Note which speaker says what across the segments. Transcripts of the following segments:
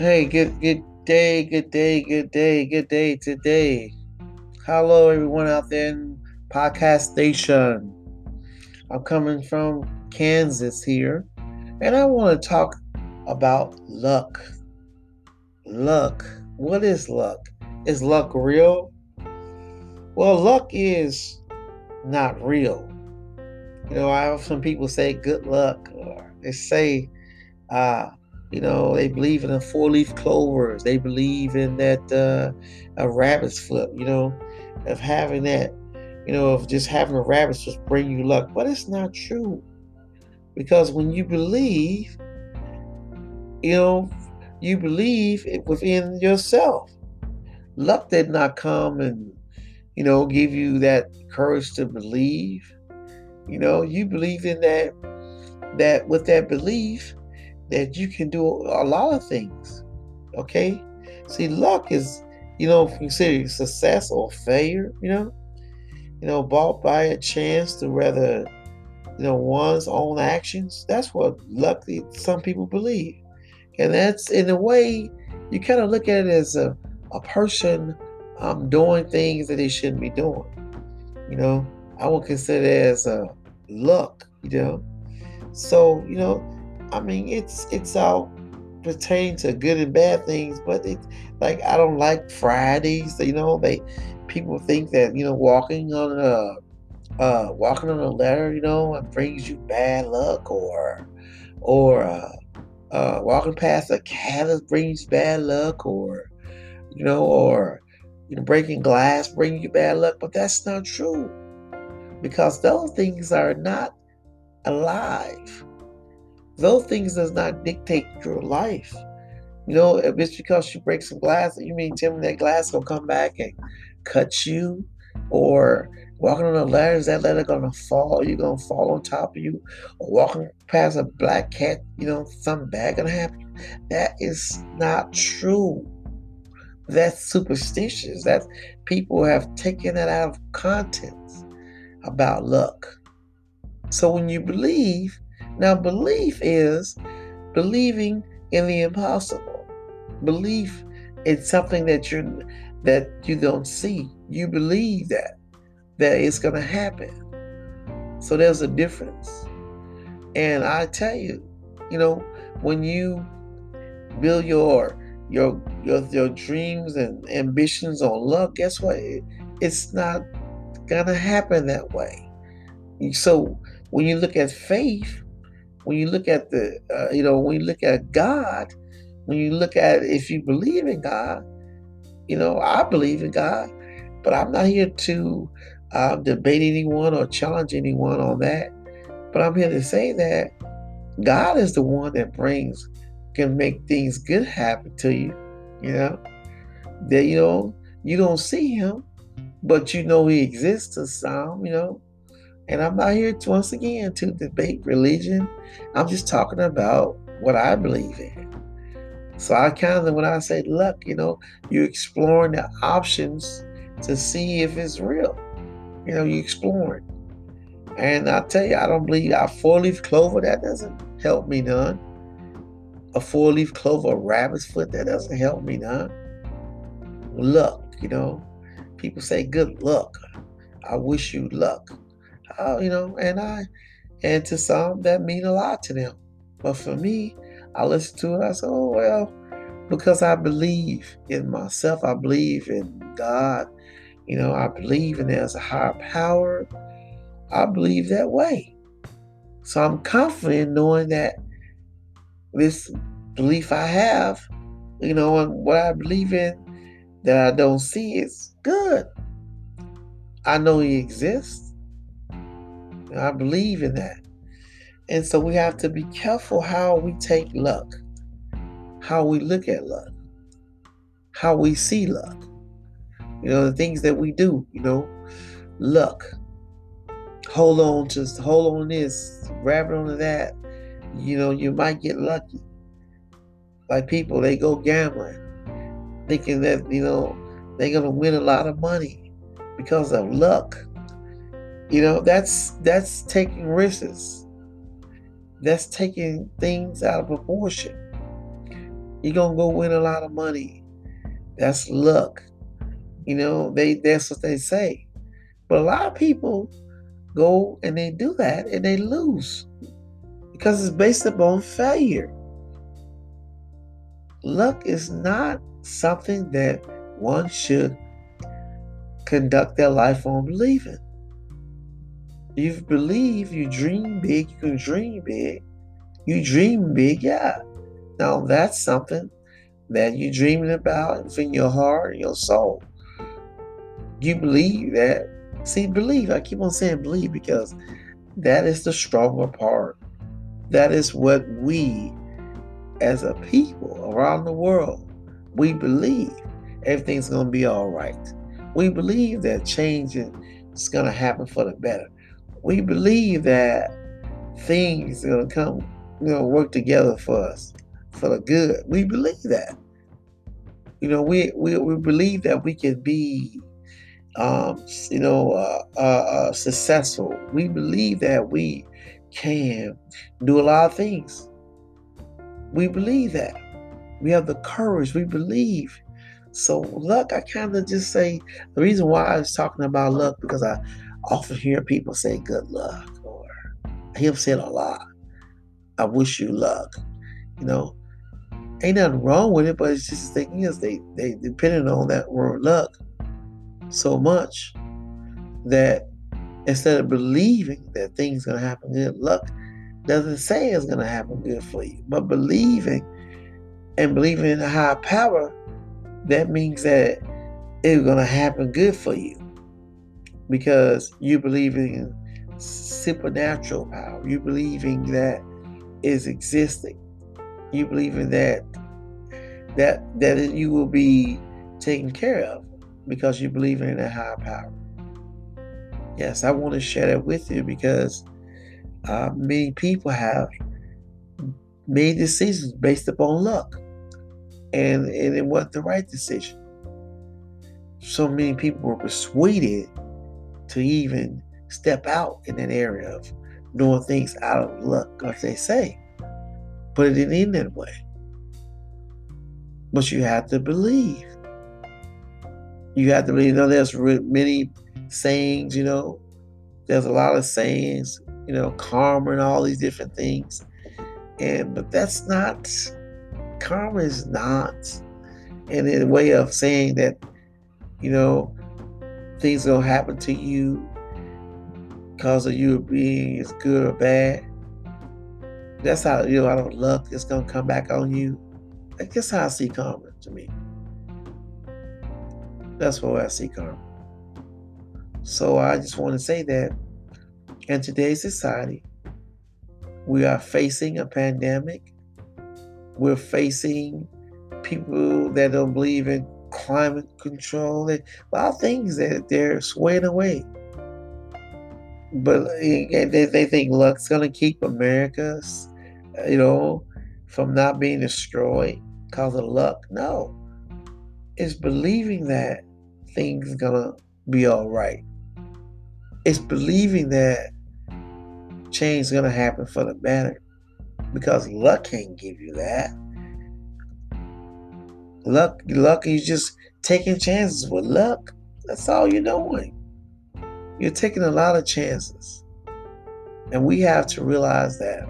Speaker 1: Hey, good good day, good day, good day, good day today. Hello everyone out there in Podcast Nation. I'm coming from Kansas here, and I want to talk about luck. Luck. What is luck? Is luck real? Well, luck is not real. You know, I have some people say good luck, or they say uh, you know, they believe in the four leaf clovers. They believe in that uh, a rabbit's foot, you know, of having that, you know, of just having a rabbit's just bring you luck. But it's not true. Because when you believe, you know, you believe it within yourself. Luck did not come and, you know, give you that courage to believe. You know, you believe in that, that with that belief, that you can do a lot of things. Okay? See, luck is, you know, say success or failure, you know, you know, bought by a chance to rather, you know, one's own actions. That's what luck some people believe. And that's in a way you kind of look at it as a, a person um, doing things that they shouldn't be doing. You know, I would consider it as a luck, you know. So, you know, I mean, it's it's all pertaining to good and bad things, but it like I don't like Fridays. You know, they people think that you know walking on a uh, walking on a ladder, you know, it brings you bad luck, or or uh, uh, walking past a cat brings bad luck, or you know, or you know, breaking glass brings you bad luck. But that's not true because those things are not alive those things does not dictate your life. You know, if it's because you break some glass, you mean tell me that glass gonna come back and cut you? Or walking on a ladder, is that ladder gonna fall? You're gonna fall on top of you? Or walking past a black cat, you know, something bad gonna happen? That is not true. That's superstitious. That people have taken that out of context about luck. So when you believe, now, belief is believing in the impossible. Belief in something that you that you don't see. You believe that that it's going to happen. So there's a difference. And I tell you, you know, when you build your your your, your dreams and ambitions on luck, guess what? it's not gonna happen that way. So when you look at faith, when you look at the, uh, you know, when you look at God, when you look at if you believe in God, you know, I believe in God, but I'm not here to uh, debate anyone or challenge anyone on that. But I'm here to say that God is the one that brings, can make things good happen to you. You know, that you know you don't see Him, but you know He exists to some. You know, and I'm not here to, once again to debate religion. I'm just talking about what I believe in. So I kind of, when I say luck, you know, you're exploring the options to see if it's real. You know, you're exploring. And I tell you, I don't believe a four-leaf clover, that doesn't help me none. A four-leaf clover, a rabbit's foot, that doesn't help me none. Luck, you know. People say good luck. I wish you luck uh, you know, and I, and to some that mean a lot to them. But for me, I listen to it. I say, oh well, because I believe in myself. I believe in God. You know, I believe in there's a higher power. I believe that way. So I'm confident knowing that this belief I have, you know, and what I believe in that I don't see is good. I know He exists. I believe in that. And so we have to be careful how we take luck, how we look at luck, how we see luck. You know, the things that we do, you know, luck. Hold on, just hold on this, grab it onto that. You know, you might get lucky. Like people, they go gambling, thinking that, you know, they're to win a lot of money because of luck. You know, that's that's taking risks. That's taking things out of proportion. You're gonna go win a lot of money. That's luck. You know, they that's what they say. But a lot of people go and they do that and they lose because it's based upon failure. Luck is not something that one should conduct their life on believing. You believe, you dream big, you can dream big. You dream big, yeah. Now that's something that you're dreaming about in your heart and your soul. You believe that. See, believe. I keep on saying believe because that is the stronger part. That is what we as a people around the world, we believe everything's going to be all right. We believe that change is going to happen for the better. We believe that things are to come, you know, work together for us for the good. We believe that. You know, we we, we believe that we can be, um, you know, uh, uh, uh, successful. We believe that we can do a lot of things. We believe that. We have the courage. We believe. So luck, I kind of just say the reason why I was talking about luck because I often hear people say good luck or I hear them say it a lot. I wish you luck. You know, ain't nothing wrong with it, but it's just the thing is they they depending on that word luck so much that instead of believing that things gonna happen good, luck doesn't say it's gonna happen good for you, but believing and believing in a higher power that means that it's to happen good for you because you believe in supernatural power. You believing that is existing. You believe in that that that you will be taken care of because you believe in a higher power. Yes, I want to share that with you because uh, many people have made decisions based upon luck and, and it wasn't the right decision. So many people were persuaded to even step out in that area of doing things out of luck, as they say. But it didn't end that way. But you have to believe. You have to believe. You know, there's many sayings, you know, there's a lot of sayings, you know, karma and all these different things. And but that's not karma is not in a way of saying that, you know, things will happen to you because of you being as good or bad. That's how you know I don't luck it's gonna come back on you. That's how I see karma to me. That's what I see karma. So I just want to say that in today's society, we are facing a pandemic we're facing people that don't believe in climate control and a lot of things that they're swaying away. But they, they think luck's to keep America, you know, from not being destroyed because of luck. No. It's believing that things to be all right. It's believing that change is to happen for the better because luck can't give you that. Luck, luck is just taking chances with luck. That's all you're doing. You're taking a lot of chances. And we have to realize that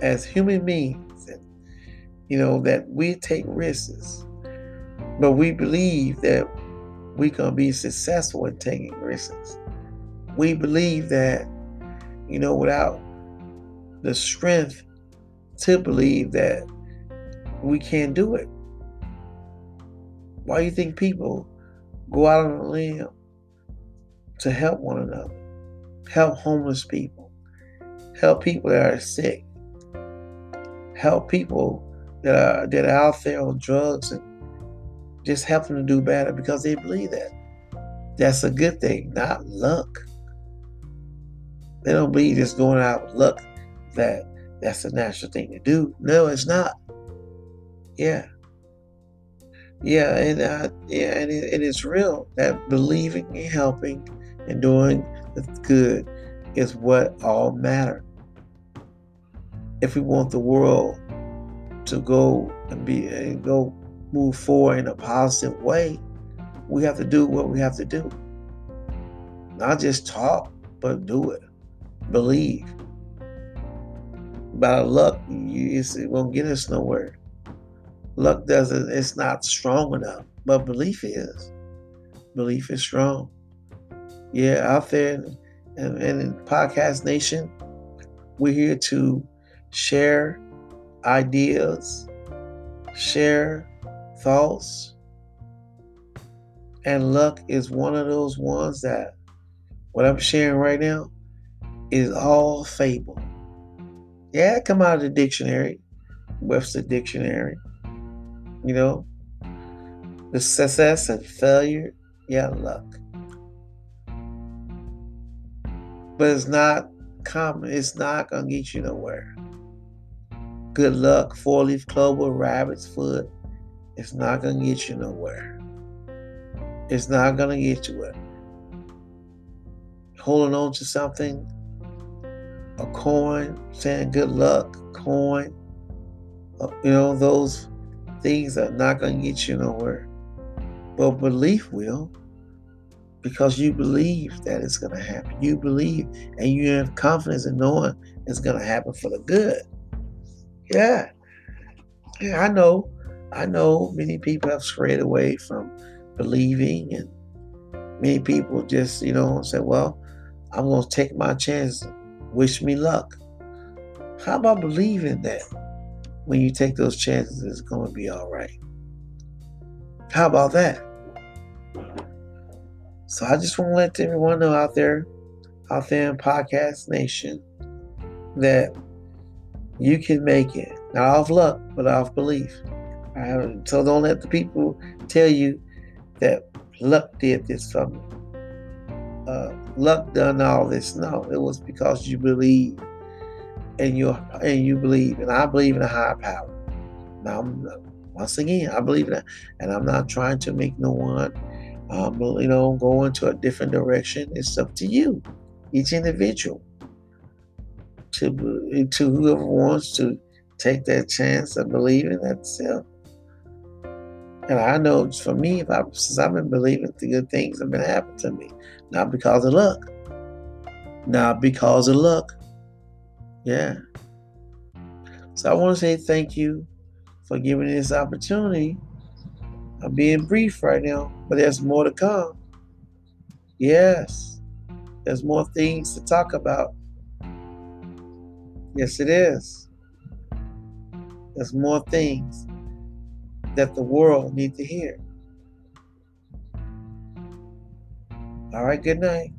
Speaker 1: as human beings, you know, that we take risks, but we believe that we can be successful in taking risks. We believe that, you know, without the strength to believe that we can't do it. Why do you think people go out on a limb to help one another? Help homeless people, help people that are sick, help people that are that are out there on drugs and just help them to do better because they believe that. That's a good thing, not luck. They don't believe just going out with luck that that's a natural thing to do. No, it's not. Yeah. Yeah, and uh, yeah, and it, it is real that believing and helping and doing the good is what all matter. If we want the world to go and be and go move forward in a positive way, we have to do what we have to do. Not just talk, but do it. Believe. By luck, you, it won't get us nowhere. Luck doesn't, it's not strong enough, but belief is. Belief is strong. Yeah, out there and, and in Podcast Nation, we're here to share ideas, share thoughts. And luck is one of those ones that what I'm sharing right now is all fable. Yeah, come out of the dictionary, Webster Dictionary. You know, the success and failure, yeah, luck. But it's not common. It's not gonna get you nowhere. Good luck, four leaf clover, rabbit's foot. It's not gonna get you nowhere. It's not gonna get you it. Holding on to something, a coin, saying good luck, coin, uh, you know, those things are not gonna get you nowhere. But belief will because you believe that it's going to happen. You believe and you have confidence in knowing it's going to happen for the good. Yeah. Yeah, I know. I know many people have strayed away from believing, and many people just, you know, say, well, I'm going to take my chance. Wish me luck. How about believing that when you take those chances, it's going to be all right? How about that? So I just want to let everyone know out there, out there in Podcast Nation, that you can make it. Not off luck, but off belief. so don't let the people tell you that luck did this for me. Uh, luck done all this. No, it was because you believe and you and you believe, and I believe in a higher power. Now, I'm, once again, I believe in that, and I'm not trying to make no one um, you know, go into a different direction. It's up to you, each individual, to to whoever wants to take that chance of believing that self. And I know for me, if I, since I've been believing the good things have been happening to me, not because of luck, not because of luck. Yeah. So I want to say thank you for giving this opportunity I'm being brief right now, but there's more to come. Yes, there's more things to talk about. Yes, it is. There's more things that the world need to hear. All right, good night.